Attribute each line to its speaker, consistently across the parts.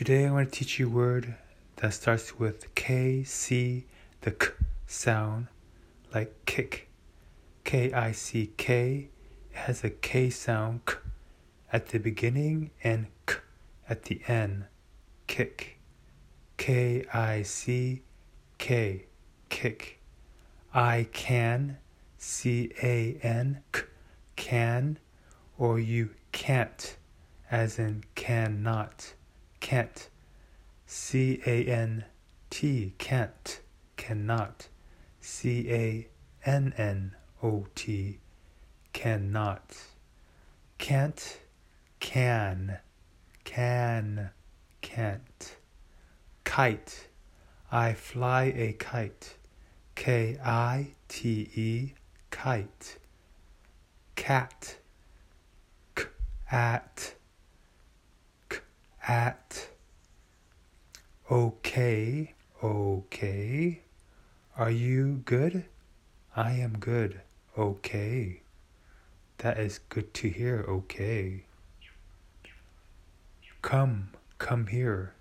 Speaker 1: Today I want to teach you a word that starts with K, C, the K sound, like kick. K I C K. Has a K sound K at the beginning and K at the end. Kick. K I C K. Kick. I can. C A N. K. Can. Or you can't, as in cannot. Can't. C A N T. Can't. Cannot. C A N N O T. Cannot. Can't. Can. Can. Can't. Kite. I fly a kite. K I T E. Kite. Cat. K at. At. Okay. Okay. Are you good? I am good. Okay. That is good to hear. Okay. Come, come here.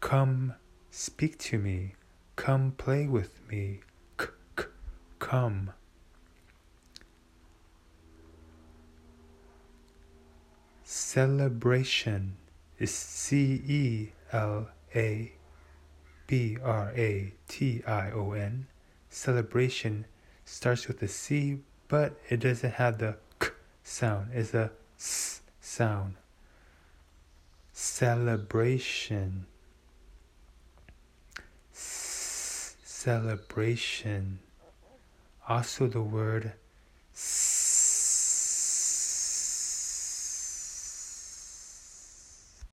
Speaker 1: Come, speak to me. Come play with me. K- k- come. Celebration is C E L A B R A T I O N. Celebration starts with a C, but it doesn't have the K sound. It's a S sound. Celebration. S- celebration. Also, the word